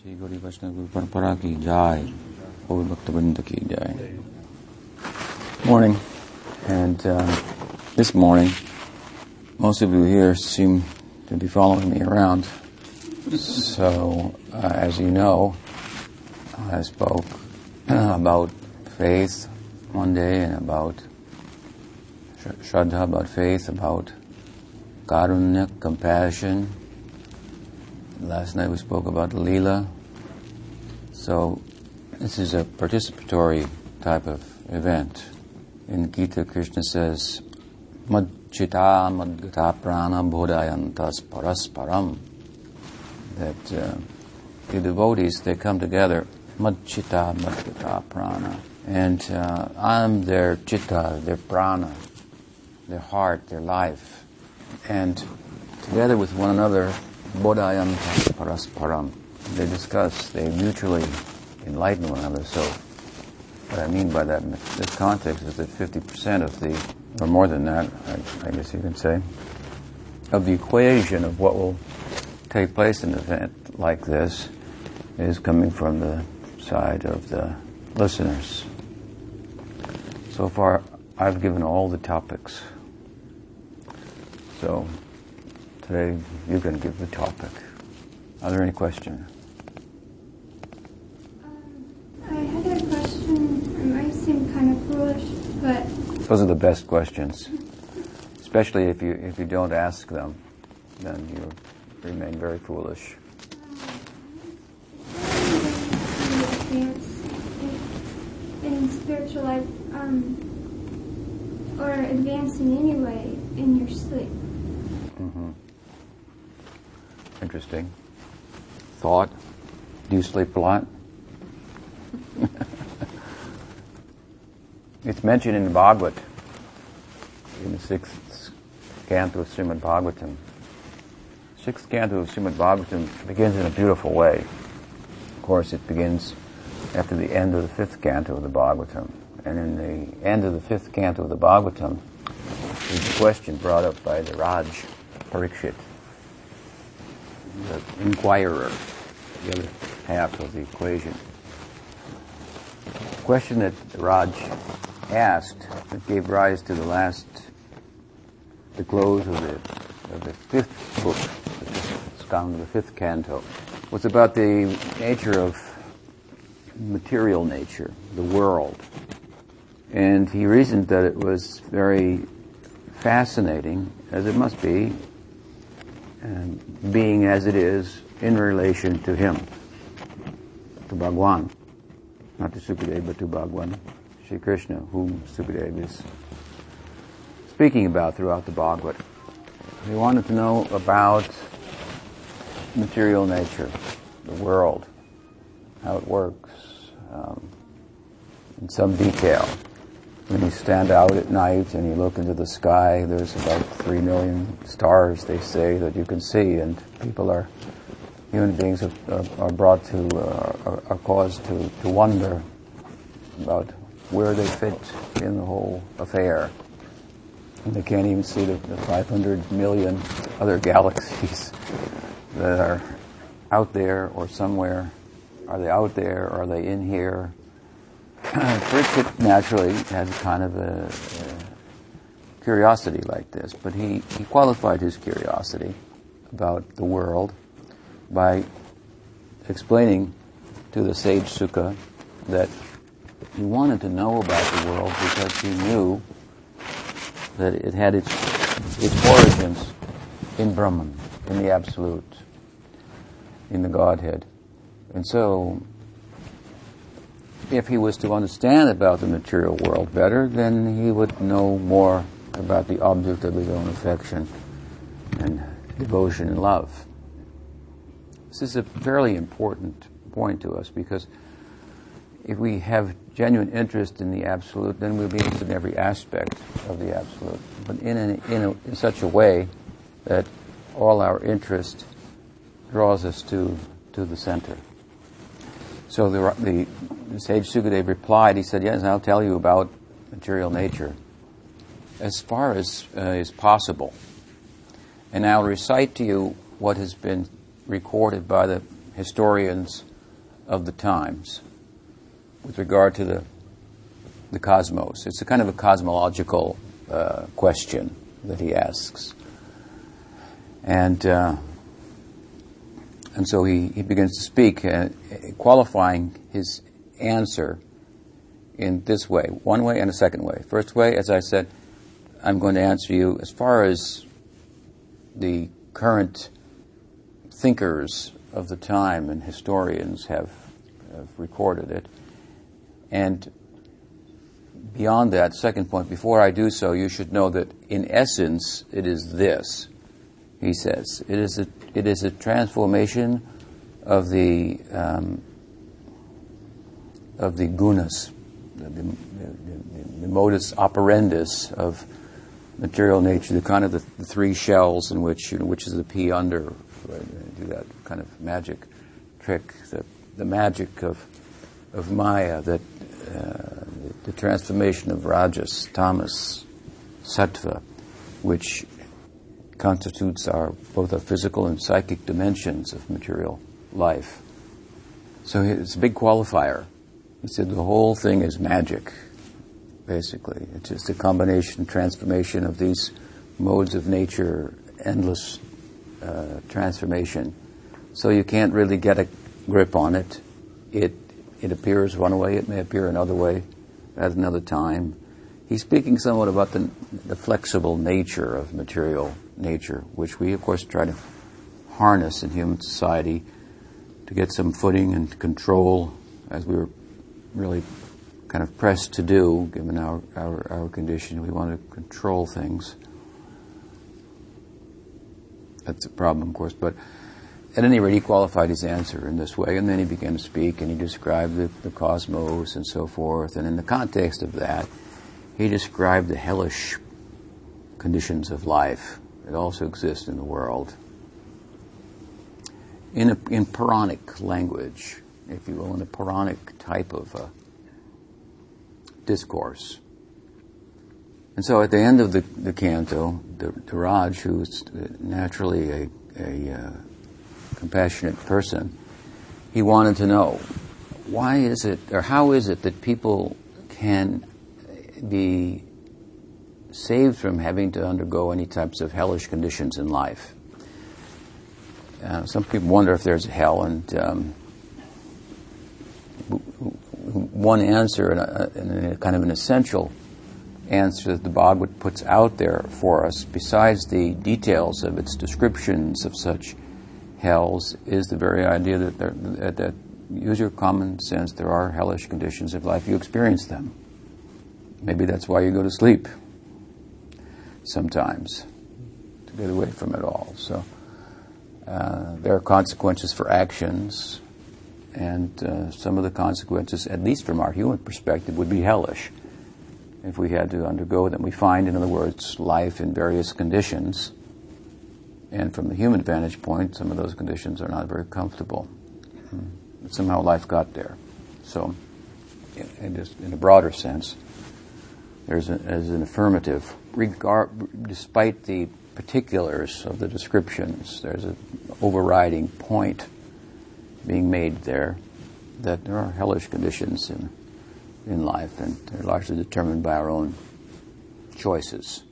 श्री गौरी वैष्णव गुरु परंपरा की जाय और भक्तवृंद की जाय Morning, and uh, this morning, most of you here seem to be following me around. So, uh, as you know, I spoke about faith one day and about sh- Shraddha, about faith, about Karunya, compassion. Last night we spoke about Leela. So, this is a participatory type of event. In Gita, Krishna says, Madchita madgata prana bodhayantas parasparam. That uh, the devotees, they come together, madchita madgata prana. And uh, I'm their chitta, their prana, their heart, their life. And together with one another, bodhayantas parasparam. They discuss, they mutually enlighten one another. So what I mean by that in this context is that 50% of the, or more than that, I, I, guess you can say, of the equation of what will take place in an event like this is coming from the side of the listeners. So far, I've given all the topics. So today, you can give the topic. Are there any questions? I had a question. It might seem kind of foolish, but Those are the best questions, especially if you if you don't ask them, then you remain very foolish. advance in spiritual life, um, or advancing anyway in your sleep. hmm Interesting. Thought. Do you sleep a lot? it's mentioned in the Bhagavad, in the sixth canto of Srimad Bhagavatam. Sixth canto of Srimad Bhagavatam begins in a beautiful way. Of course, it begins after the end of the fifth canto of the Bhagavatam. And in the end of the fifth canto of the Bhagavatam, is a question brought up by the Raj Parikshit, the inquirer, the other half of the equation. The question that Raj asked that gave rise to the last, the close of the, of the fifth book, the the fifth canto, was about the nature of material nature, the world. And he reasoned that it was very fascinating, as it must be, and being as it is in relation to him, to Bhagwan. Not to Sukadeva, but to Bhagwan, Sri Krishna, whom Sukadeva is speaking about throughout the Bhagavad. He wanted to know about material nature, the world, how it works, um, in some detail. When you stand out at night and you look into the sky, there's about three million stars, they say, that you can see, and people are, human beings are, are, are brought to, uh, are, are caused to, to wonder about where they fit in the whole affair. And they can't even see the, the 500 million other galaxies that are out there or somewhere. Are they out there? Are they in here? Uh, Pariksit naturally had kind of a, a curiosity like this, but he, he qualified his curiosity about the world by explaining to the sage Suka that he wanted to know about the world because he knew that it had its, its origins in Brahman, in the Absolute, in the Godhead. And so if he was to understand about the material world better, then he would know more about the object of his own affection and devotion and love. This is a fairly important point to us because if we have genuine interest in the absolute, then we'll be interested in every aspect of the absolute, but in, an, in, a, in such a way that all our interest draws us to, to the center. So the, the, the sage Sukadev replied, he said, yes, I'll tell you about material nature as far as uh, is possible. And I'll recite to you what has been recorded by the historians of the times with regard to the, the cosmos. It's a kind of a cosmological uh, question that he asks. And, uh, and so he, he begins to speak, uh, qualifying his answer in this way one way and a second way. First way, as I said, I'm going to answer you as far as the current thinkers of the time and historians have, have recorded it. And beyond that, second point, before I do so, you should know that in essence it is this, he says. It is a, it is a transformation of the, um, of the gunas, the, the, the, the modus operandus of material nature, the kind of the, the three shells in which, you know, which is the P under, right, do that kind of magic trick, the, the magic of, of Maya, that uh, the transformation of Rajas, Tamas, Sattva, which constitutes our both our physical and psychic dimensions of material life. So it's a big qualifier. He said the whole thing is magic basically. It's just a combination, transformation of these modes of nature, endless uh, transformation. So you can't really get a grip on it. It it appears one way, it may appear another way at another time. He's speaking somewhat about the, the flexible nature of material nature, which we, of course, try to harness in human society to get some footing and control as we were really kind of pressed to do, given our, our, our condition. We want to control things. That's a problem, of course. But at any rate, he qualified his answer in this way, and then he began to speak, and he described the, the cosmos and so forth. And in the context of that, he described the hellish conditions of life that also exist in the world. In, a, in Puranic language, if you will, in a Puranic type of uh, discourse. And so at the end of the, the canto, the, the Raj, who's naturally a, a uh, compassionate person, he wanted to know why is it, or how is it that people can be saved from having to undergo any types of hellish conditions in life? Uh, some people wonder if there's hell, and um, one answer, and a, a, kind of an essential answer that the Bhagavad puts out there for us, besides the details of its descriptions of such hells, is the very idea that, there, that use your common sense, there are hellish conditions of life. You experience them. Maybe that's why you go to sleep sometimes, to get away from it all. So uh, there are consequences for actions and uh, some of the consequences, at least from our human perspective, would be hellish if we had to undergo them. We find, in other words, life in various conditions, and from the human vantage point, some of those conditions are not very comfortable. Hmm. But somehow life got there. So, in, in a broader sense, there's, a, an affirmative, regard, despite the particulars of the descriptions, there's an overriding point being made there that there are hellish conditions in, in life, and they're largely determined by our own choices.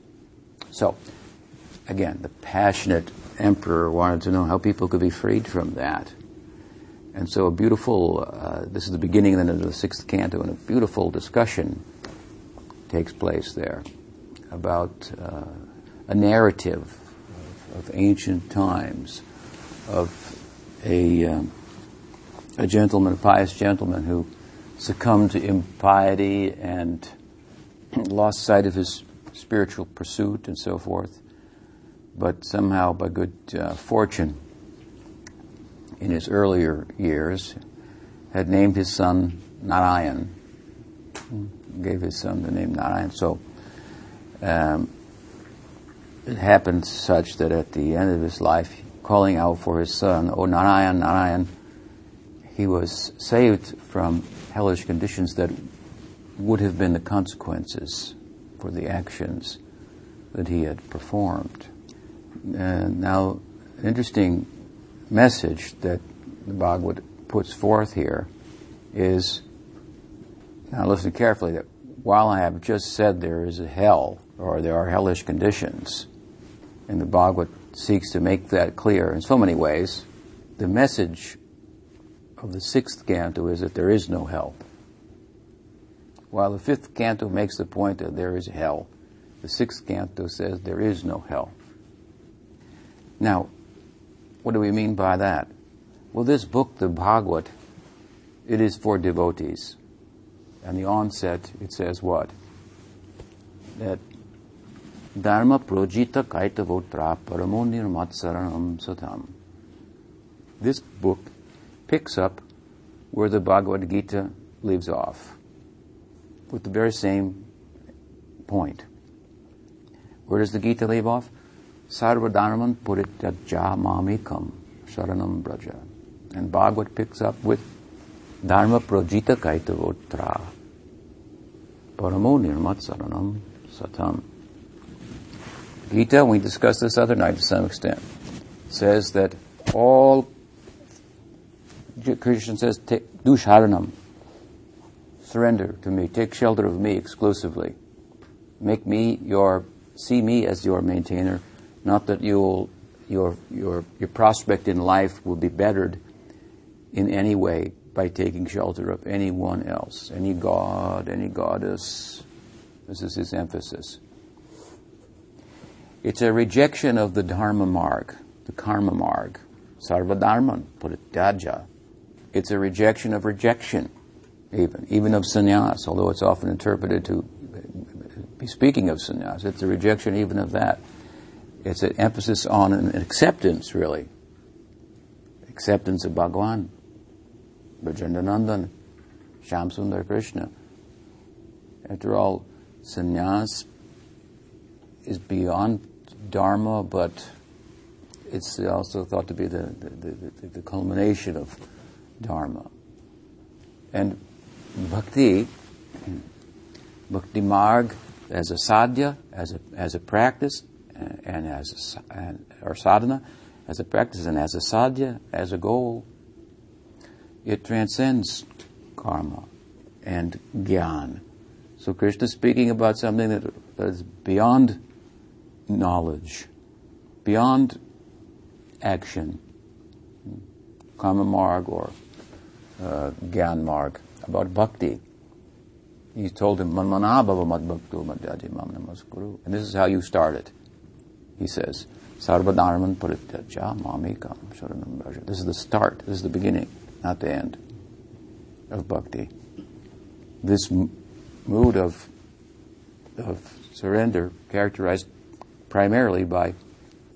So, again, the passionate emperor wanted to know how people could be freed from that. And so, a beautiful, uh, this is the beginning then of the sixth canto, and a beautiful discussion takes place there about uh, a narrative of, of, ancient times, of a um, a gentleman, a pious gentleman who succumbed to impiety and lost sight of his spiritual pursuit and so forth, but somehow by good uh, fortune in his earlier years had named his son Narayan, gave his son the name Narayan. So um, it happened such that at the end of his life, calling out for his son, "Oh Narayan, Narayan," he was saved from hellish conditions that would have been the consequences for the actions that he had performed. And now, an interesting message that the Bhagavad puts forth here is now listen carefully that while I have just said there is a hell or there are hellish conditions, and the Bhagavad seeks to make that clear in so many ways, the message of the sixth canto is that there is no hell. While the fifth canto makes the point that there is hell, the sixth canto says there is no hell. Now, what do we mean by that? Well, this book, the Bhagavad, it is for devotees. And the onset, it says what? That Dharma projita kaitavotra paramonir matsaranam satam. This book picks up where the Bhagavad Gita leaves off, with the very same point. Where does the Gita leave off? Sarvadharman purityaja mamikam sharanam braja. And Bhagavad picks up with Dharma projita kaitavotra paramo nirmat saranam satam. Gita, we discussed this other night to some extent, says that all Krishna says, do sharanam, surrender to me, take shelter of me exclusively, make me your, see me as your maintainer, not that you'll, your, your, your prospect in life will be bettered in any way by taking shelter of anyone else, any god, any goddess. This is his emphasis. It's a rejection of the Dharma marg, the Karma marg, Sarvadharman, Purityaja. It's a rejection of rejection, even, even of sannyas, although it's often interpreted to be speaking of sannyas. It's a rejection even of that. It's an emphasis on an acceptance, really. Acceptance of Bhagwan, Brajendranandan, Shamsundar Krishna. After all, sannyas is beyond dharma, but it's also thought to be the, the, the, the culmination of dharma. And bhakti, bhakti marg, as a sadhya, as a, as a practice, uh, and as a, and, or sadhana, as a practice and as a sadhya, as a goal, it transcends karma and gyan. So Krishna is speaking about something that, that is beyond knowledge, beyond action, karma marg or uh, gyan about bhakti. He told him, Manmanabhava madbhakto madhyaji mam namaskuru. And this is how you start it. He says, Sarvadharman parityaja mamikam sharanam raja. This is the start. This is the beginning, not the end of bhakti. This m- mood of, of surrender characterized primarily by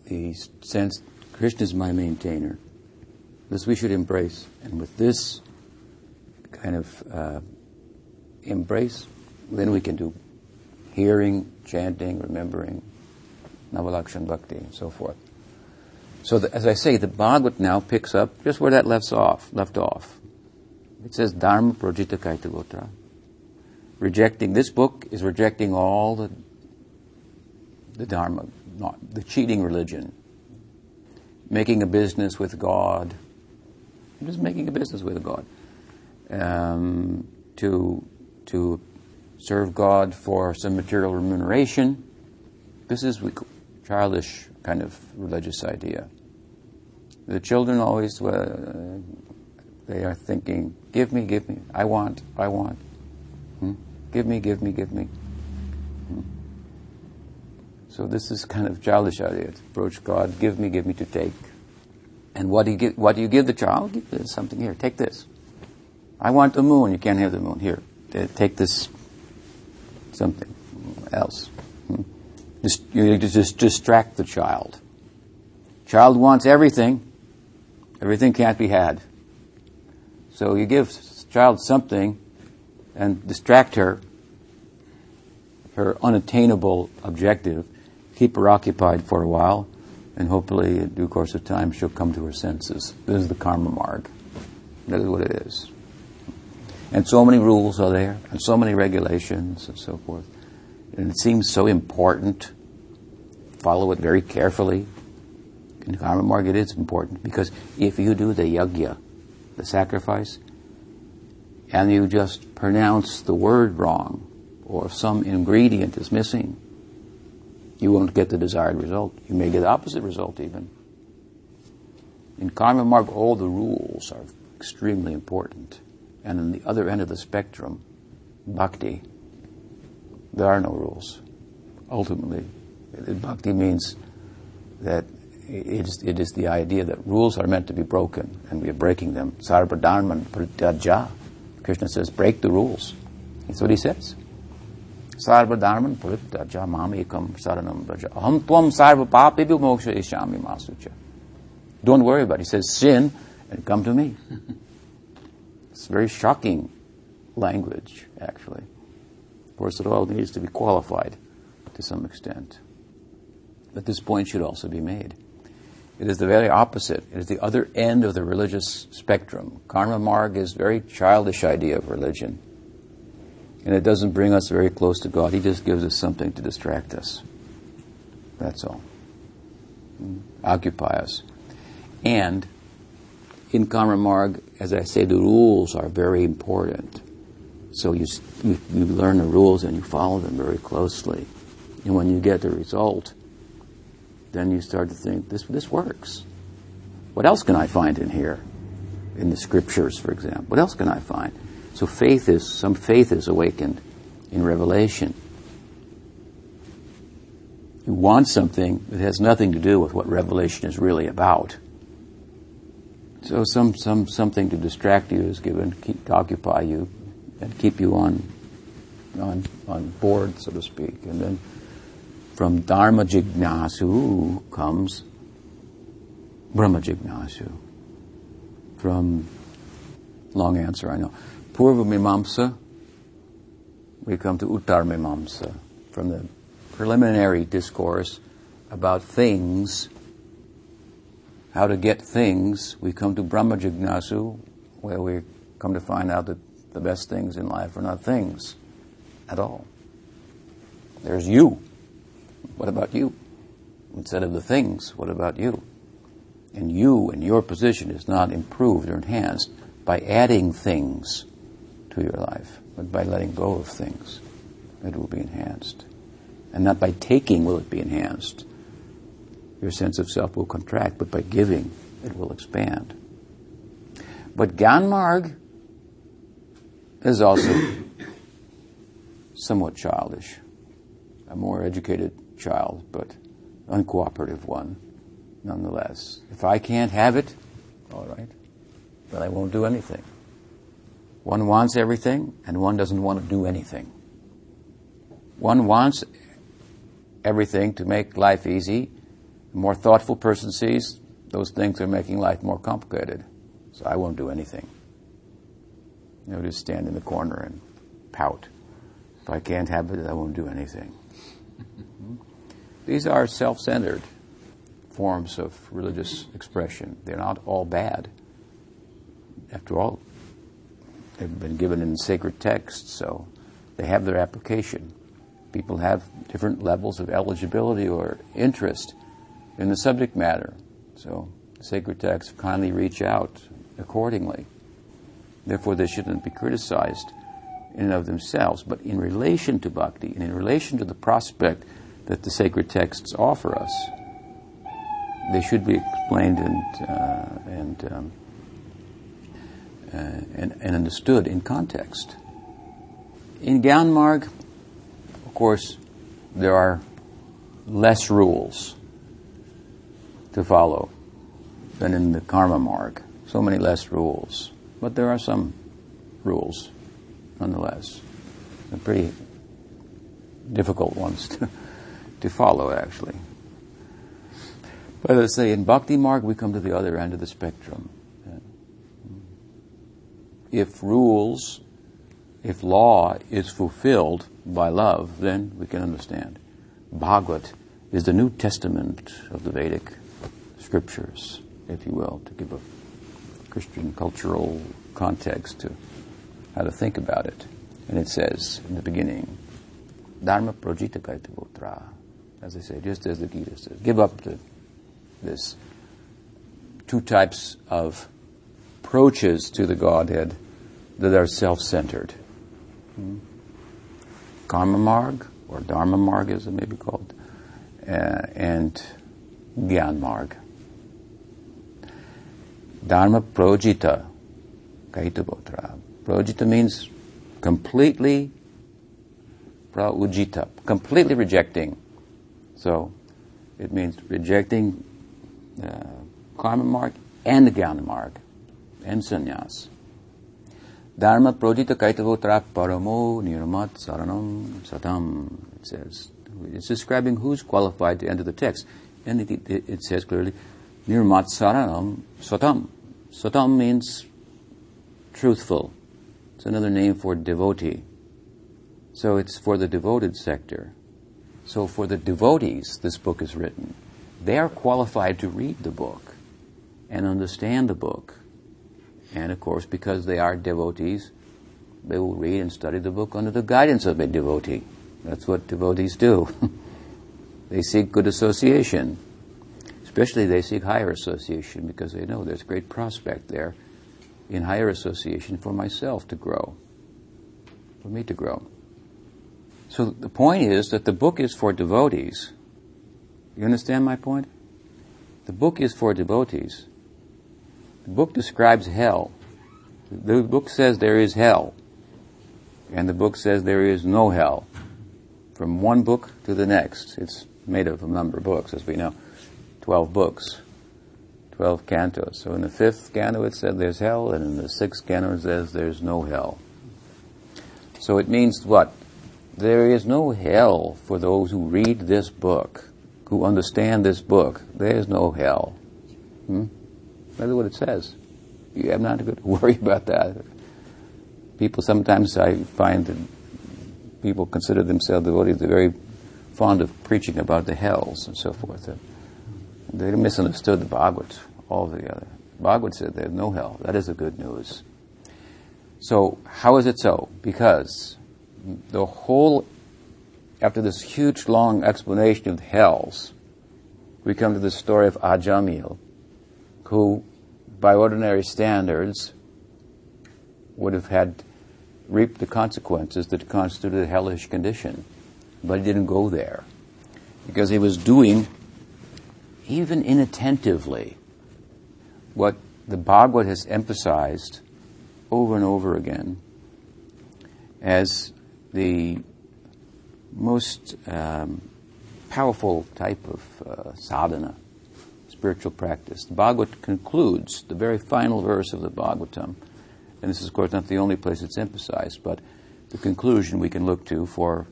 the sense Krishna is my maintainer. This we should embrace. And with this kind of uh, embrace, then we can do hearing, chanting, remembering, Navalakshan Bhakti, and so forth. So the, as I say, the Bhagavad now picks up just where that left off. Left off. It says Dharma Projita Kaitavotra. Rejecting this book is rejecting all the the Dharma, not the cheating religion, making a business with God, just making a business with God, um, to to serve God for some material remuneration. This is a childish kind of religious idea. The children always uh, they are thinking, "Give me, give me. I want, I want. Hmm? Give me, give me, give me." Hmm? So this is kind of childish idea to approach God, give me, give me to take. And what do you give, what do you give the child? Give something here. Take this. I want the moon. You can't have the moon. Here, take this something else. Hmm? Just, you just distract the child. Child wants everything. Everything can't be had. So you give child something and distract her, her unattainable objective, keep her occupied for a while, and hopefully, in due course of time, she'll come to her senses. This is the karma marg. That is what it is. And so many rules are there, and so many regulations, and so forth. And it seems so important. Follow it very carefully. In karma marg, it is important because if you do the yajna, the sacrifice, and you just pronounce the word wrong, or if some ingredient is missing, you won't get the desired result. You may get the opposite result even. In karma marg, all the rules are extremely important. And on the other end of the spectrum, bhakti, there are no rules. Ultimately, bhakti means that it is, it is the idea that rules are meant to be broken, and we are breaking them. Sarva dharman prityaja. Krishna says, break the rules. That's what he says. Sarva dharman prityaja mamekam saranam braja. Aham tvam sarva papi moksha ishami masucha. Don't worry about it. He says, sin and come to me. It's very shocking language, actually. Of course, it all needs to be qualified to some extent. But this point should also be made. It is the very opposite. It is the other end of the religious spectrum. Karma marg is a very childish idea of religion. And it doesn't bring us very close to God. He just gives us something to distract us. That's all. Hmm. Occupy us. And in Karma as I say, the rules are very important. So you, you, you learn the rules and you follow them very closely. And when you get the result, then you start to think, this, this works. What else can I find in here? In the scriptures, for example. What else can I find? So faith is, some faith is awakened in revelation. You want something that has nothing to do with what revelation is really about. So some, some, something to distract you is given, keep, to occupy you, and keep you on, on, on board, so to speak. And then from Dharma Jignasu comes Brahma Jignasu. From, long answer, I know. Purva Mimamsa, we come to Uttar Mimamsa. From the preliminary discourse about things how to get things, we come to Brahma Jignasu, where we come to find out that the best things in life are not things at all. There's you. What about you? Instead of the things, what about you? And you and your position is not improved or enhanced by adding things to your life, but by letting go of things. It will be enhanced. And not by taking will it be enhanced your sense of self will contract, but by giving, it will expand. But Gyanmarg is also somewhat childish, a more educated child, but uncooperative one nonetheless. If I can't have it, all right, then I won't do anything. One wants everything, and one doesn't want to do anything. One wants everything to make life easy, the more thoughtful person sees, those things are making life more complicated. So I won't do anything. You know, just stand in the corner and pout. If I can't have it, I won't do anything. These are self centered forms of religious expression. They're not all bad. After all, they've been given in sacred texts, so they have their application. People have different levels of eligibility or interest in the subject matter. So sacred texts kindly reach out accordingly. Therefore, they shouldn't be criticized in and of themselves, but in relation to bhakti and in relation to the prospect that the sacred texts offer us, they should be explained and uh, and, um, uh, and, and understood in context. In Gyanmarg, of course, there are less rules to follow than in the karma marg. So many less rules. But there are some rules, nonetheless. They're pretty difficult ones to, to follow, actually. But I say, in Bhakti marg, we come to the other end of the spectrum. If rules, if law is fulfilled by love, then we can understand. Bhagavad is the New Testament of the Vedic scriptures, if you will, to give a Christian cultural context to how to think about it. And it says in the beginning, Dharma projita kaitavotra. As I say, just as the Gita says, give up this two types of approaches to the Godhead that are self-centered. Hmm? Karma Marg, or Dharma Marg as it may be called, uh, and Gyan Marg. Dharma Projita, Kaitabotra. Projita means completely praujita, completely rejecting. So it means rejecting uh, karma marg and the jnana marg and sannyas. Dharma projita kaitavotra paramo nirmat saranam satam, it says. It's describing who's qualified to enter the text. And it, it, it says clearly, nirmat saranam satam. Satam means truthful. It's another name for devotee. So it's for the devoted sector. So for the devotees, this book is written. They are qualified to read the book and understand the book. And of course, because they are devotees, they will read and study the book under the guidance of a devotee. That's what devotees do. they seek good association. Especially they seek higher association because they know there's great prospect there in higher association for myself to grow, for me to grow. So the point is that the book is for devotees. You understand my point? The book is for devotees. The book describes hell. The book says there is hell. And the book says there is no hell. From one book to the next. It's made of a number of books, as we know. Twelve books. 12 cantos. So in the fifth canto it said there's hell, and in the sixth canto it says there's no hell. So it means what? There is no hell for those who read this book, who understand this book. There is no hell. Hmm? That's what it says. You have not to worry about that. People sometimes I find that people consider themselves devotees. They're very fond of preaching about the hells and so forth. They misunderstood the Bhagavad altogether. Bhagavad said there's no hell. That is the good news. So, how is it so? Because the whole, after this huge long explanation of the hells, we come to the story of Ajamil, who, by ordinary standards, would have had reaped the consequences that constituted a hellish condition. But he didn't go there because he was doing even inattentively, what the Bhagavad has emphasized over and over again as the most um, powerful type of uh, sadhana, spiritual practice. The Bhagavad concludes the very final verse of the Bhagavatam, and this is, of course, not the only place it's emphasized, but the conclusion we can look to for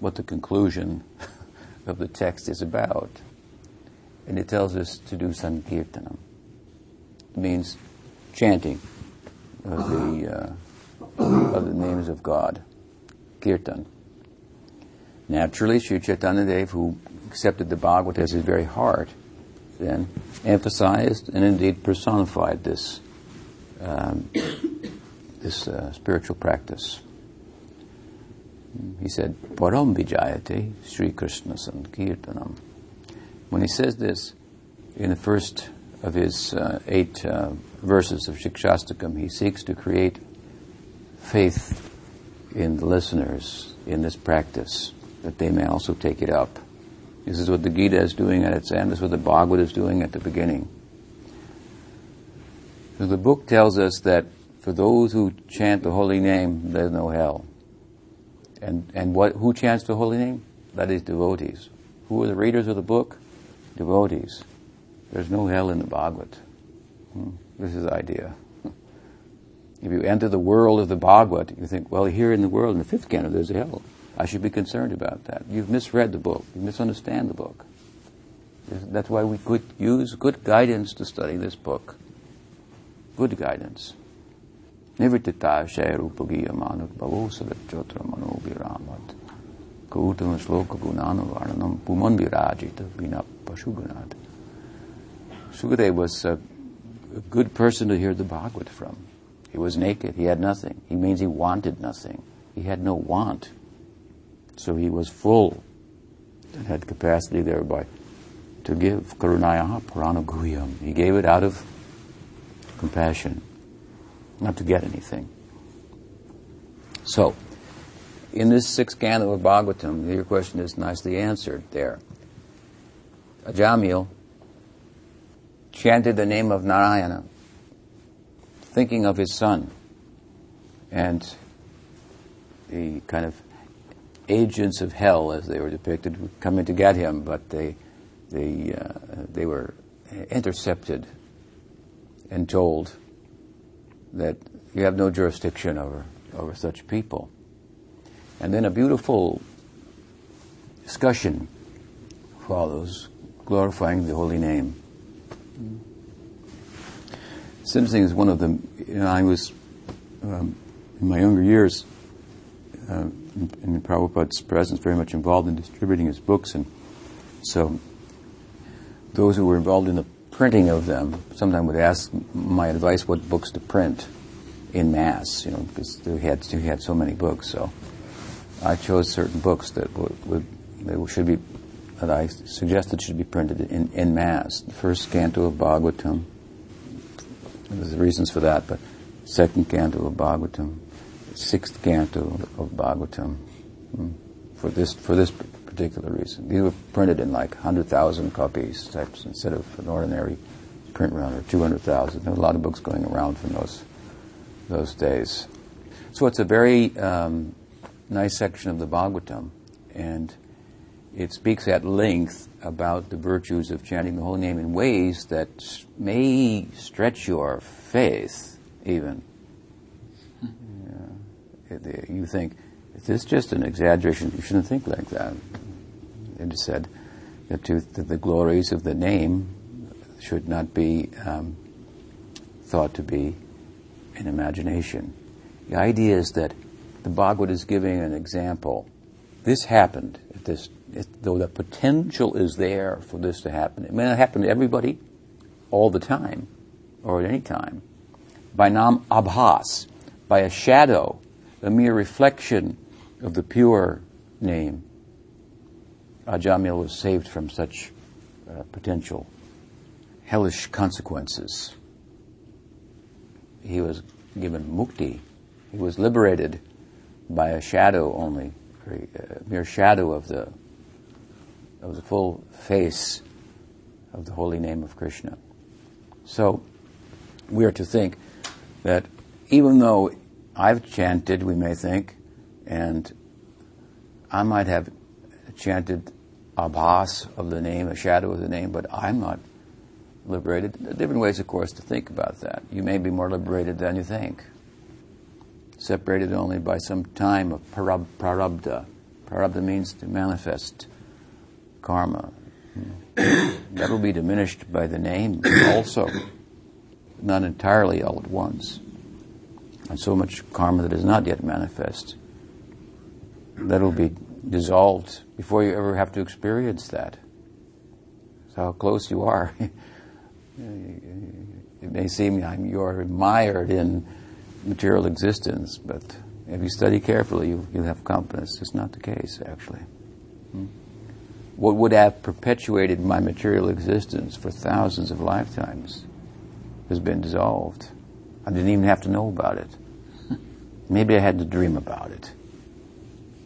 what the conclusion of the text is about and it tells us to do sankirtanam. It means chanting of the, uh, of the names of God, kirtan. Naturally, Sri Chaitanya Dev, who accepted the Bhagavad as his very heart, then emphasized and indeed personified this um, this uh, spiritual practice. He said, Param Vijayate Sri Krishna Sankirtanam. When he says this in the first of his uh, eight uh, verses of Shikshastakam, he seeks to create faith in the listeners in this practice, that they may also take it up. This is what the Gita is doing at its end. This is what the Bhagavad is doing at the beginning. So the book tells us that for those who chant the holy name, there's no hell. And, and what, who chants the holy name? That is devotees. Who are the readers of the book? Devotees. There's no hell in the Bhagavad. Hmm. This is the idea. If you enter the world of the Bhagavad, you think, well, here in the world, in the fifth canto, there's a hell. I should be concerned about that. You've misread the book. You misunderstand the book. That's why we could use good guidance to study this book. Good guidance. Nivritita Vinap Pashuganad. Sukadeva was a, a good person to hear the Bhagavad from. He was naked. He had nothing. He means he wanted nothing. He had no want. So he was full and had capacity thereby to give. Karunaya Purana Guhyam. He gave it out of compassion, not to get anything. So, in this sixth canto of Bhagavatam, your question is nicely answered there. Ajamil chanted the name of Narayana, thinking of his son, and the kind of agents of hell, as they were depicted, coming to get him, but they, they, uh, they were intercepted and told that you have no jurisdiction over, over such people. And then a beautiful discussion follows, glorifying the holy name. Sentencing is one of them. You know, I was, um, in my younger years, uh, in, in Prabhupada's presence, very much involved in distributing his books, and so those who were involved in the printing of them sometimes would ask my advice what books to print in mass, you know, because they had, they had so many books. So I chose certain books that would, would that should be that I suggested should be printed in, in mass. The first canto of Bhagavatam. There's reasons for that, but second canto of Bhagavatam, sixth canto of Bhagavatam, hmm, for this for this particular reason. These were printed in like hundred thousand copies types instead of an ordinary print run or two hundred thousand. There were a lot of books going around from those those days. So it's a very um, nice section of the Bhagavatam, and it speaks at length about the virtues of chanting the holy name in ways that may stretch your faith, even. Yeah. You think, is this just an exaggeration? You shouldn't think like that. It is said that, to, the glories of the name should not be um, thought to be an imagination. The idea is that the Bhagavad is giving an example. This happened at this though the potential is there for this to happen, it may not happen to everybody all the time or at any time. By nam abhas, by a shadow, a mere reflection of the pure name, Ajamil was saved from such uh, potential hellish consequences. He was given mukti. He was liberated by a shadow only, a mere shadow of the of the full face of the holy name of Krishna. So we are to think that even though I've chanted, we may think, and I might have chanted abhas of the name, a shadow of the name, but I'm not liberated. There are different ways, of course, to think about that. You may be more liberated than you think. Separated only by some time of parab- prarabdha. Prarabdha means to manifest karma. that will be diminished by the name also, not entirely all at once. And so much karma that is not yet manifest, that will be dissolved before you ever have to experience that. That's how close you are. it may seem you're mired in material existence, but if you study carefully, you, will have confidence. It's not the case, actually. Hmm? What would have perpetuated my material existence for thousands of lifetimes has been dissolved. I didn't even have to know about it. Maybe I had to dream about it.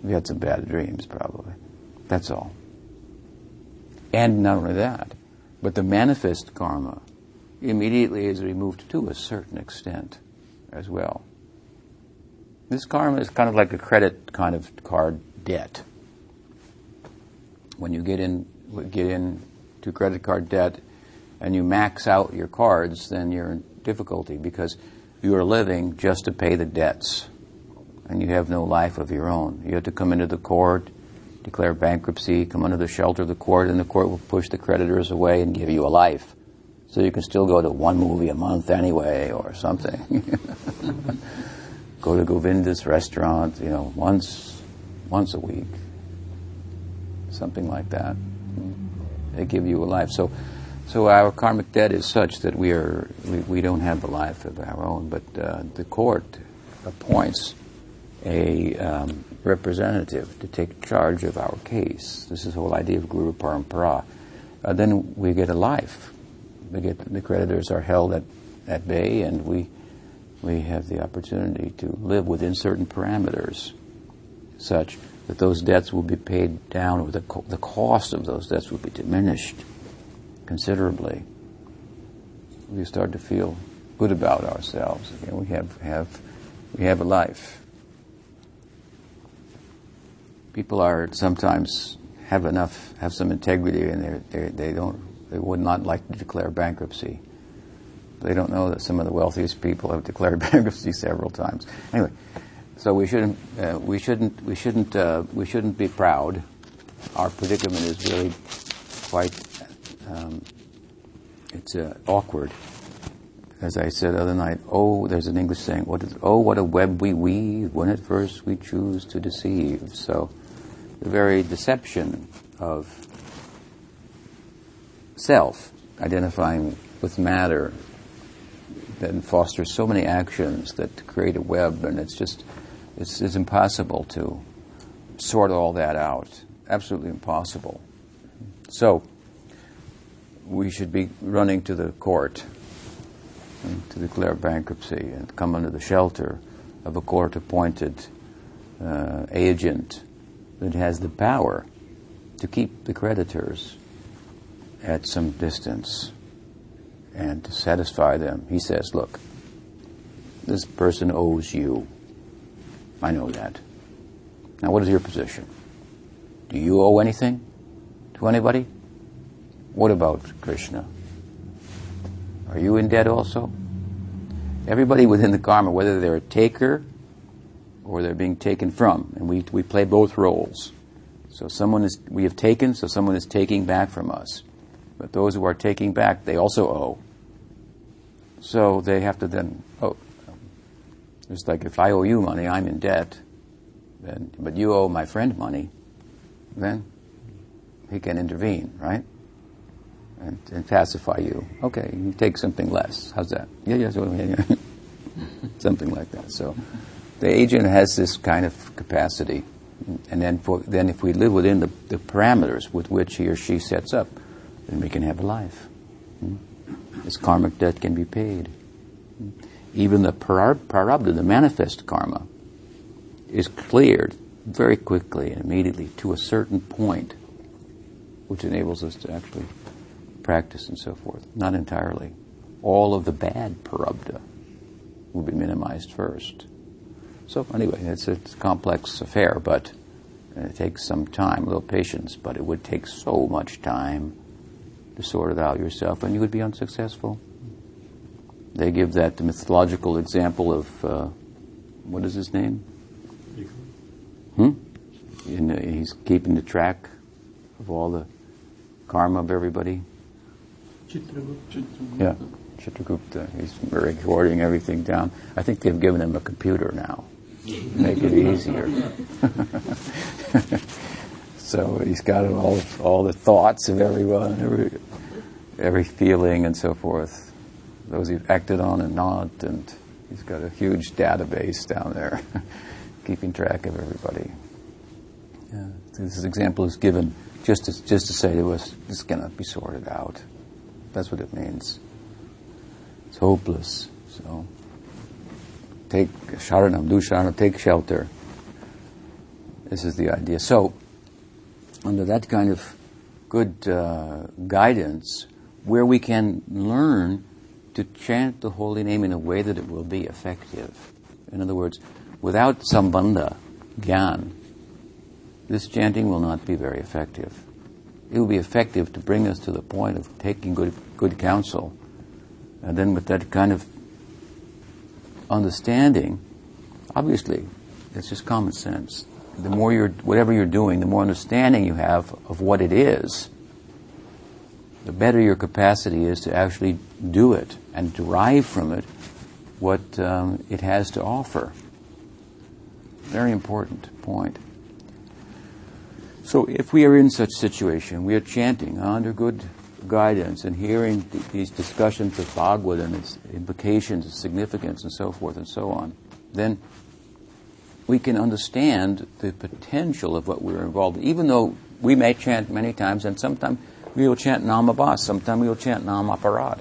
We had some bad dreams, probably. That's all. And not only that, but the manifest karma immediately is removed to a certain extent as well. This karma is kind of like a credit kind of card debt when you get in get in to credit card debt and you max out your cards, then you're in difficulty because you are living just to pay the debts and you have no life of your own. You have to come into the court, declare bankruptcy, come under the shelter of the court, and the court will push the creditors away and give you a life. So you can still go to one movie a month anyway or something. go to Govinda's restaurant, you know, once once a week something like that. They give you a life. So, so our karmic debt is such that we are we, we don't have the life of our own, but uh, the court appoints a um, representative to take charge of our case. This is the whole idea of Guru Parampara. Uh, then we get a life. We get the creditors are held at at bay, and we we have the opportunity to live within certain parameters, such that those debts will be paid down, or the co- the cost of those debts will be diminished considerably. We start to feel good about ourselves. You we have have we have a life. People are sometimes have enough, have some integrity, and they they don't they would not like to declare bankruptcy. They don't know that some of the wealthiest people have declared bankruptcy several times. Anyway, so we shouldn't uh, we shouldn't we shouldn't uh, we shouldn't be proud. Our predicament is really quite um, it's uh, awkward. As I said the other night, oh, there's an English saying, what is, oh, what a web we weave when at first we choose to deceive. So the very deception of self, identifying with matter, then fosters so many actions that create a web, and it's just it's, it's impossible to sort all that out. Absolutely impossible. So we should be running to the court to declare bankruptcy and come under the shelter of a court-appointed uh, agent that has the power to keep the creditors at some distance and to satisfy them. He says, Look, this person owes you. I know that. Now, what is your position? Do you owe anything to anybody? What about Krishna? Are you in debt also? Everybody within the karma, whether they're a taker or they're being taken from, and we, we play both roles. So someone is, we have taken, so someone is taking back from us. But those who are taking back, they also owe. So they have to then, it's like if I owe you money, I'm in debt, but you owe my friend money, then he can intervene, right? And, and pacify you. Okay, you take something less. How's that? Yeah, yeah, yeah, yeah. something like that. So the agent has this kind of capacity. And then, for, then if we live within the, the parameters with which he or she sets up, then we can have a life. Hmm? This karmic debt can be paid. Even the prarabdha, the manifest karma, is cleared very quickly and immediately to a certain point, which enables us to actually practice and so forth. Not entirely. All of the bad prarabdha will be minimized first. So anyway, it's it's a complex affair, but it takes some time, a little patience, but it would take so much time to sort it out yourself, and you would be unsuccessful. They give that the mythological example of uh, what is his name? Hmm. In, uh, he's keeping the track of all the karma of everybody. Chitragupta. Yeah, Chitragupta. He's recording everything down. I think they've given him a computer now. Make it easier. so he's got all all the thoughts of everyone, every every feeling, and so forth. Those he's acted on and not, and he's got a huge database down there, keeping track of everybody. Yeah, this example is given just to, just to say to us, this cannot be sorted out. That's what it means. It's hopeless. So take sharanam, do sharanam, take shelter. This is the idea. So, under that kind of good uh, guidance, where we can learn to chant the holy name in a way that it will be effective. In other words, without sambandha, gyan, this chanting will not be very effective. It will be effective to bring us to the point of taking good, good counsel. And then with that kind of understanding, obviously, it's just common sense. The more you're, whatever you're doing, the more understanding you have of what it is, the better your capacity is to actually do it and derive from it what um, it has to offer. Very important point. So if we are in such situation, we are chanting under good guidance and hearing th- these discussions of Bhagavad and its implications, its significance, and so forth and so on, then we can understand the potential of what we're involved in. Even though we may chant many times, and sometimes we will chant Namabhas, sometimes we will chant Namaparad.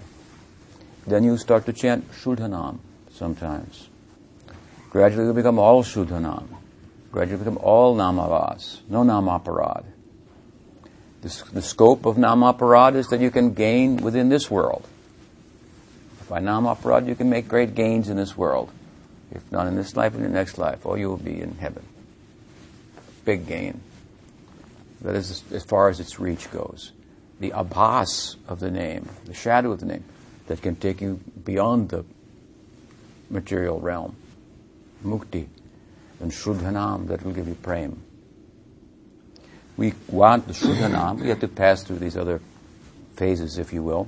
Then you start to chant Shuddhanam sometimes. Gradually you become all Shuddhanam. Gradually become all Namabhas, no Namaparad. The, the scope of Namaparad is that you can gain within this world. By Namaparad you can make great gains in this world. If not in this life, in the next life, or you will be in heaven. Big gain. That is as far as its reach goes. The abhas of the name, the shadow of the name, that can take you beyond the material realm. Mukti. And Shuddhanam, that will give you prem. We want the Shuddhanam, we have to pass through these other phases, if you will,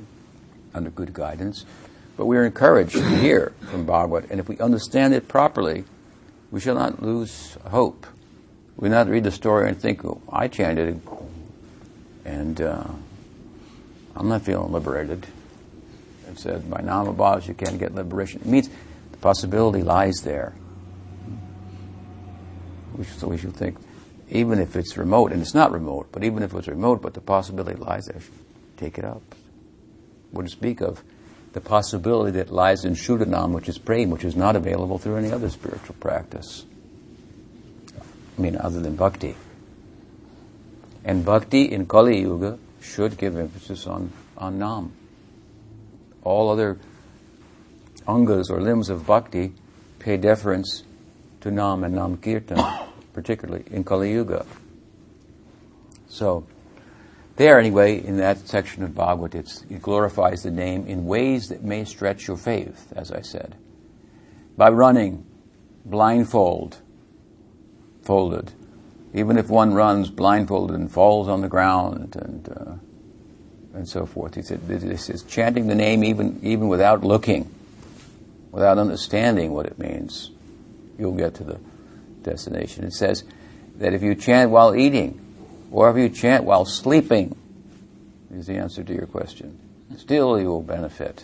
under good guidance. But we are encouraged to hear from Bhagavad, and if we understand it properly, we shall not lose hope. We not read the story and think, oh, I chanted it, and uh, I'm not feeling liberated. Said, by Namabhas you can't get liberation. It means the possibility lies there. We should, so we should think, even if it's remote, and it's not remote, but even if it's remote, but the possibility lies there, take it up. Wouldn't speak of the possibility that lies in Shuddhanam, which is prem, which is not available through any other spiritual practice. I mean, other than bhakti. And bhakti in Kali Yuga should give emphasis on, on Nam. All other angas or limbs of bhakti pay deference to Nam and Nam Kirtan, particularly in Kali Yuga. So, there, anyway, in that section of Bhagavad, it glorifies the name in ways that may stretch your faith, as I said. By running, blindfold, folded. Even if one runs blindfolded and falls on the ground and, uh, and so forth. He said, this is chanting the name even, even without looking, without understanding what it means. You'll get to the destination. It says that if you chant while eating, or if you chant while sleeping, is the answer to your question. Still, you will benefit.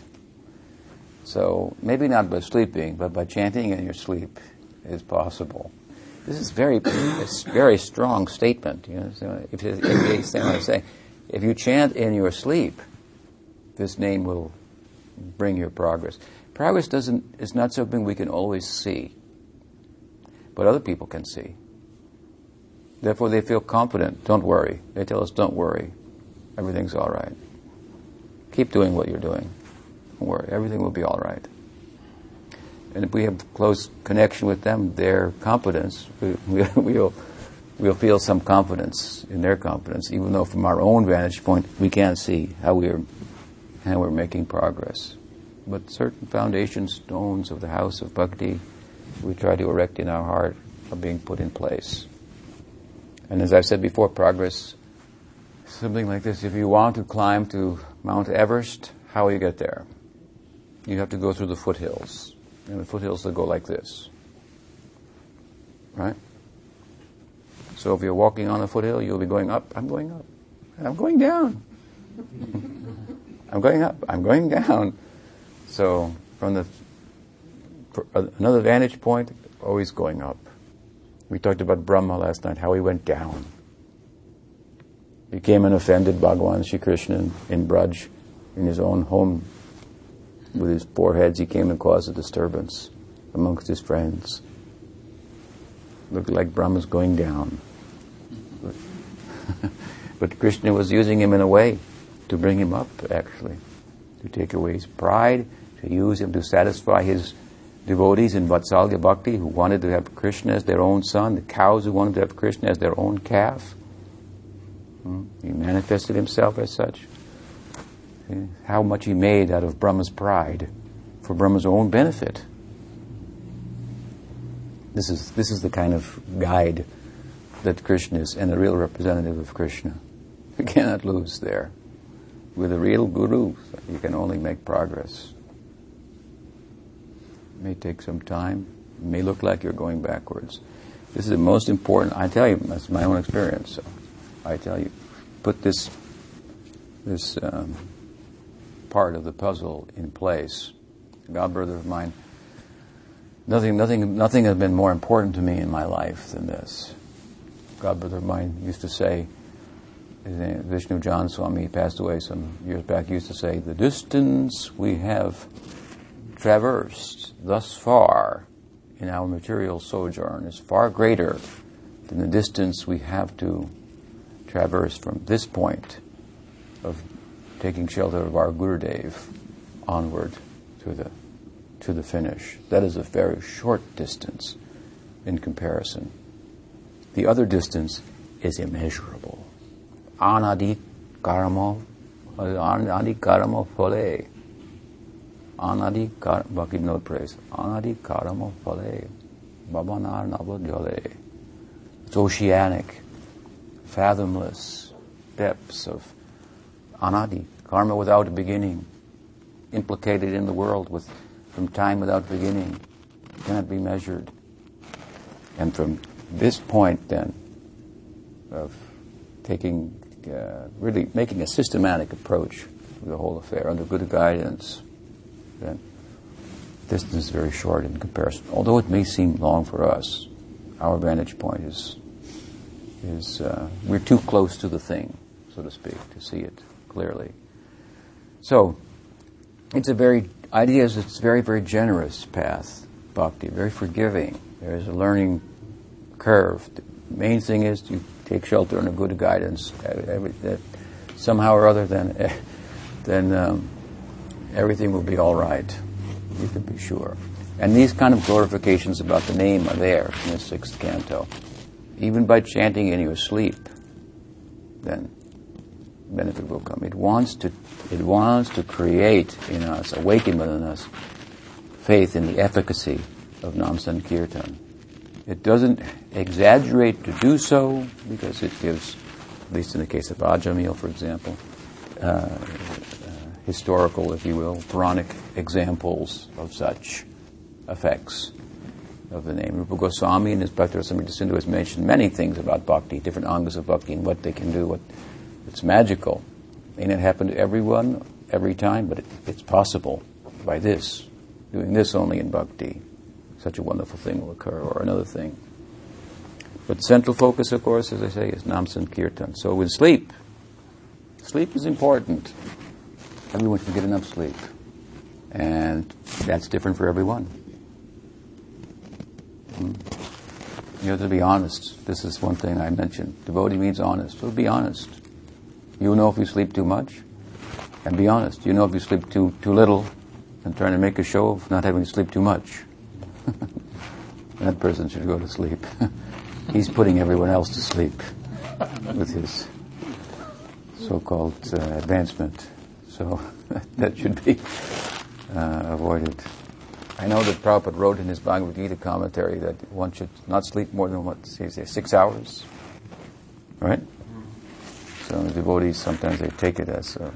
So, maybe not by sleeping, but by chanting in your sleep is possible. This is very, it's very strong statement. You know, if you understand what I'm saying, if you chant in your sleep, this name will bring your progress. Progress doesn't is not something we can always see, but other people can see. Therefore, they feel confident. Don't worry. They tell us, don't worry. Everything's all right. Keep doing what you're doing. Don't worry. Everything will be all right. And if we have close connection with them, their confidence, we, we, we'll, we'll feel some confidence in their confidence, even though from our own vantage point, we can't see how we're, how we're making progress. But certain foundation stones of the house of bhakti we try to erect in our heart are being put in place. And as I've said before, progress, something like this. If you want to climb to Mount Everest, how will you get there? You have to go through the foothills. And the foothills that go like this. Right? So if you're walking on a foothill, you'll be going up. I'm going up. I'm going down. I'm going up. I'm going down. So from the uh, another vantage point, always going up. We talked about Brahma last night, how he went down. Became an offended Bhagavan Sri Krishna in Braj, in his own home. With his poor heads, he came and caused a disturbance amongst his friends. Looked like Brahma's going down. but Krishna was using him in a way to bring him up, actually, to take away his pride, to use him to satisfy his devotees in Vatsalya Bhakti who wanted to have Krishna as their own son, the cows who wanted to have Krishna as their own calf. Hmm? He manifested himself as such. How much he made out of Brahma's pride for Brahma's own benefit. This is, this is the kind of guide that Krishna is and a real representative of Krishna. You cannot lose there. With a real guru, you can only make progress. It may take some time. It may look like you're going backwards. This is the most important. I tell you, that's my own experience. So I tell you, put this this um, part of the puzzle in place. God, brother of mine, nothing, nothing, nothing has been more important to me in my life than this. God, brother of mine used to say, Vishnujana Swami, he passed away some years back, used to say, The distance we have traversed thus far in our material sojourn is far greater than the distance we have to traverse from this point of taking shelter of our Gurudev onward to the to the finish. That is a very short distance in comparison. The other distance is immeasurable. Anadi karamo, anadi karamo phale. Anadi kar, Bhaktivinode praise. Anadi karamo phale. Babanar navadjale. It's oceanic, fathomless depths of anadi, karma without a beginning, implicated in the world with from time without beginning, cannot be measured. And from this point, then, of taking, uh, really making a systematic approach to the whole affair under good guidance, then distance is very short in comparison. Although it may seem long for us, our vantage point is is uh, we're too close to the thing, so to speak, to see it clearly. So it's a very idea is it's a very very generous path, bhakti, very forgiving. There's a learning curve. The main thing is you take shelter under good guidance. Uh, every, uh, somehow or other, then uh, then um, everything will be all right. You can be sure. And these kind of glorifications about the name are there in the sixth canto. Even by chanting in your sleep, then benefit will come. It wants to, it wants to create in us, awaken within us, faith in the efficacy of Nam Sankirtan. It doesn't exaggerate to do so because it gives, at least in the case of Ajamil, for example, uh, uh, historical, if you will, Puranic examples of such effects of the name. Rupa Goswami and his Bhakti Rasamrita Sindhu has mentioned many things about bhakti, different angas of bhakti, and what they can do. What it's magical. May not happen to everyone every time, but it, it's possible by this, doing this only in bhakti. Such a wonderful thing will occur, or another thing. But the central focus, of course, as I say, is Nam Sankirtan. So with sleep, sleep is important. Everyone should get enough sleep. And that's different for everyone. Hmm. You have to be honest. This is one thing I mentioned. Devotee means honest. So be honest. You know if you sleep too much, and be honest. You know if you sleep too too little, and trying to make a show of not having to sleep too much. that person should go to sleep. He's putting everyone else to sleep with his so-called uh, advancement. So that should be uh, avoided. I know that Prabhupada wrote in his Bhagavad Gita commentary that one should not sleep more than what, he say, six hours. Right? So the devotees sometimes they take it as a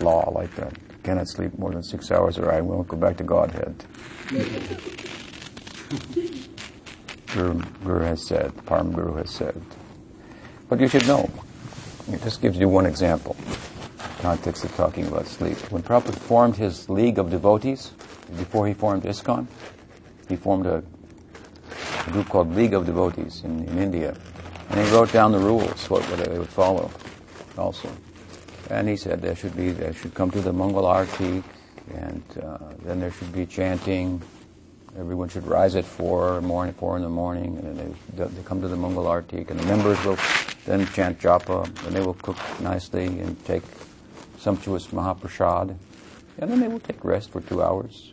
law like that. Cannot sleep more than six hours or I won't go back to Godhead. Guru, Guru has said, Param Guru has said. But you should know. It just gives you one example. Context of talking about sleep. When Prabhupada formed his League of Devotees, before he formed ISKCON, he formed a, a group called League of Devotees in, in India. And he wrote down the rules, what, what they would follow also. And he said there should be, there should come to the Mangal Arti, and uh, then there should be chanting. Everyone should rise at four morning, four in the morning, and they, they come to the Mangal Arti, and the members will then chant japa, and they will cook nicely and take sumptuous Mahaprasad, and then they will take rest for two hours.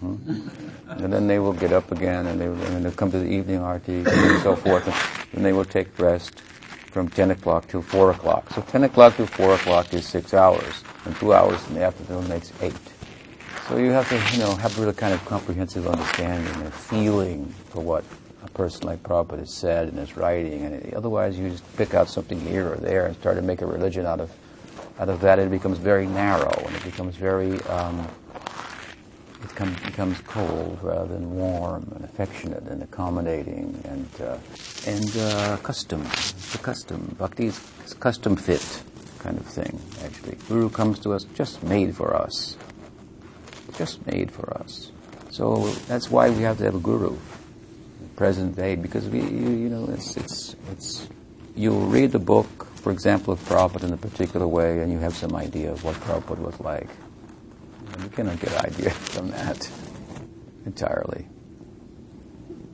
Hmm? And then they will get up again, and they will, and they'll come to the evening arti, and so forth, and they will take rest from 10 o'clock till 4 o'clock. So 10 o'clock to 4 o'clock is six hours, and two hours in the afternoon makes eight. So you have to, you know, have a really kind of comprehensive understanding and feeling for what a person like Prabhupada has said in his writing, and otherwise you just pick out something here or there and start to make a religion out of out of that. It becomes very narrow and it becomes very um, it come, becomes cold rather than warm and affectionate and accommodating and uh, and uh, custom. It's a custom. Bhakti is custom fit kind of thing. Actually, Guru comes to us just made for us, just made for us. So that's why we have to have a guru, present day, because we you, you know it's it's it's you'll read the book for example, of Prabhupada in a particular way, and you have some idea of what Prabhupada was like. You cannot get idea from that entirely.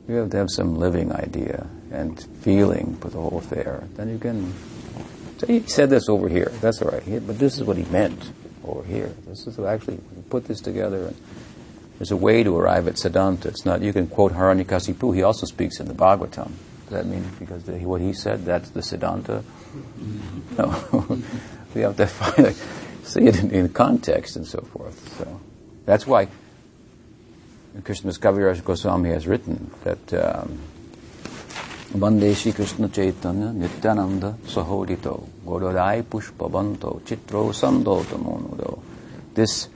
You have to have some living idea and feeling for the whole affair. Then you can. So he said this over here. That's all right. But this is what he meant over here. This is actually put this together. And there's a way to arrive at Siddhanta. It's not. You can quote Hiranyakasipu. He also speaks in the Bhagavatam. Does that mean because the, what he said that's the Siddhanta? No. we have to find, see it in, in context and so forth. So that's why Krishnadas Kaviraj Goswami has written that um, Vande Shri Krishna Chaitanya Nityananda Sahodito Gododai Pushpavanto Chitro Sando Tamonudo. This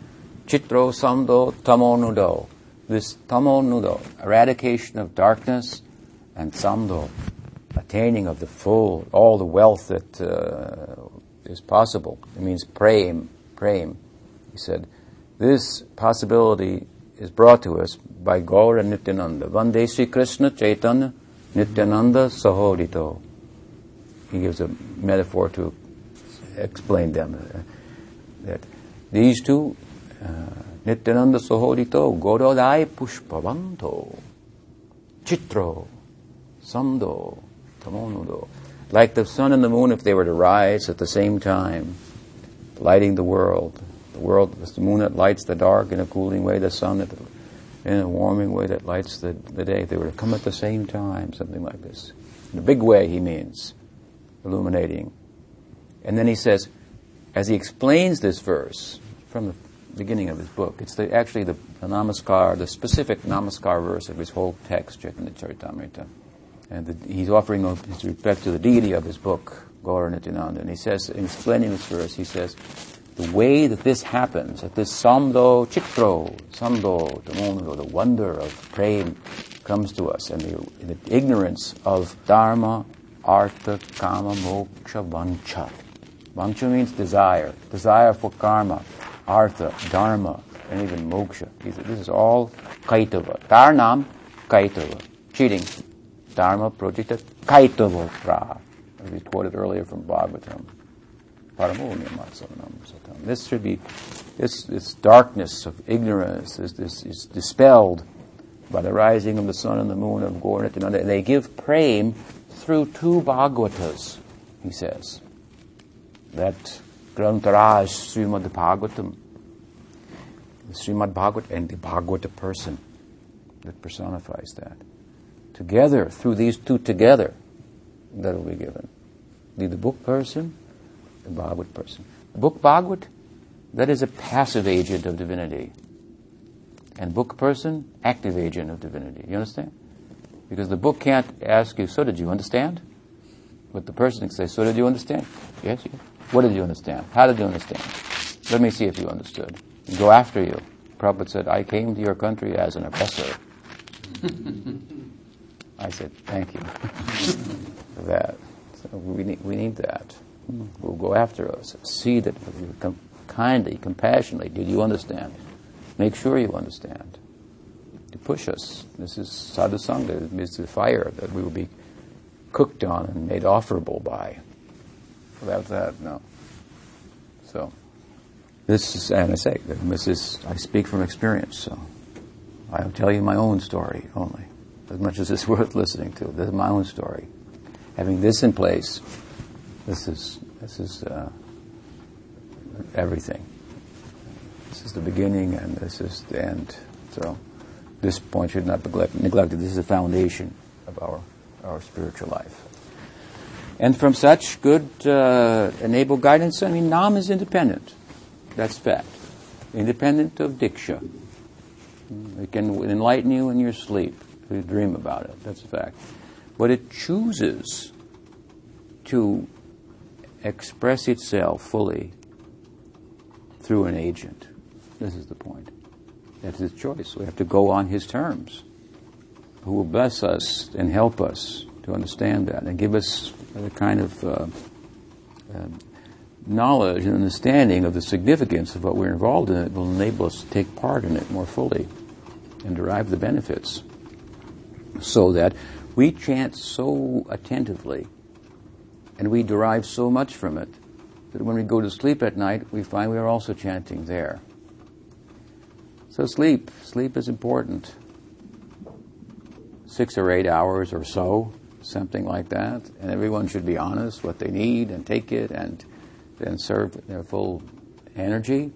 Chitro Sando Tamonudo, this Tamonudo, eradication of darkness and Sando, attaining of the full, all the wealth that uh, is possible. It means prem, prem. He said, this possibility is brought to us by Gaura Nityananda. Vande Sri Krishna Chaitanya Nityananda Sahodito. He gives a metaphor to explain them. Uh, that these two, uh, Nityananda Sahodito, Gododai Pushpavanto, Chitro, Sando, Tamonudo. Like the sun and the moon, if they were to rise at the same time, lighting the world, the world, the moon that lights the dark in a cooling way, the sun that, in a warming way that lights the, the day. They were to come at the same time, something like this. In a big way, he means, illuminating. And then he says, as he explains this verse from the beginning of his book, it's the, actually the, the Namaskar, the specific Namaskar verse of his whole text, Chaitanya Charitamrita. And the, he's offering his respect to the deity of his book, Gaura Nityananda. And he says, in explaining this verse, he says, the way that this happens, that this samdo chitro, samdo, the moment or the wonder of prem comes to us, and the, the ignorance of dharma, artha, kama, moksha, vancha. Vancha means desire, desire for karma, artha, dharma, and even moksha. This is all kaitava. Tarnam, kaitava. Cheating. Dharma, projected, kaitava, ra. As we quoted earlier from Bhagavatam. This should be, this, this darkness of ignorance is, this, is dispelled by the rising of the sun and the moon of Gaura They give prem through two Bhagavatas, he says. That Grantaraj, Srimad Bhagavatam, Srimad Bhagavat, and the Bhagavata person that personifies that. Together, through these two together, that will be given. The, the book person the Bhagavad person. Book Bhagavad, that is a passive agent of divinity. And book person, active agent of divinity. You understand? Because the book can't ask you, so did you understand? But the person can say, so did you understand? Yes, yes. What did you understand? How did you understand? Let me see if you understood. Go after you. Prabhupada said, I came to your country as an oppressor. I said, thank you for that. So we need, we need that will go after us. See that com- kindly, compassionately. Did you understand? Make sure you understand. To push us. This is sadhusanga. This is the fire that we will be cooked on and made offerable by. Without that, no. So, this is, and I say, this is, I speak from experience, so I'll tell you my own story only, as much as it's worth listening to. This is my own story. Having this in place, this is this is uh, everything. This is the beginning, and this is the end. So, this point should not be neglected. This is the foundation of our our spiritual life. And from such good uh, enabled guidance, I mean, Nam is independent. That's fact. Independent of Diksha. It can enlighten you in your sleep. if You dream about it. That's a fact. But it chooses to express itself fully through an agent. This is the point. That's his choice. We have to go on his terms. Who will bless us and help us to understand that and give us the kind of uh, uh, knowledge and understanding of the significance of what we're involved in It will enable us to take part in it more fully and derive the benefits so that we chant so attentively And we derive so much from it that when we go to sleep at night, we find we are also chanting there. So sleep, sleep is important. Six or eight hours or so, something like that. And everyone should be honest what they need and take it and then serve their full energy.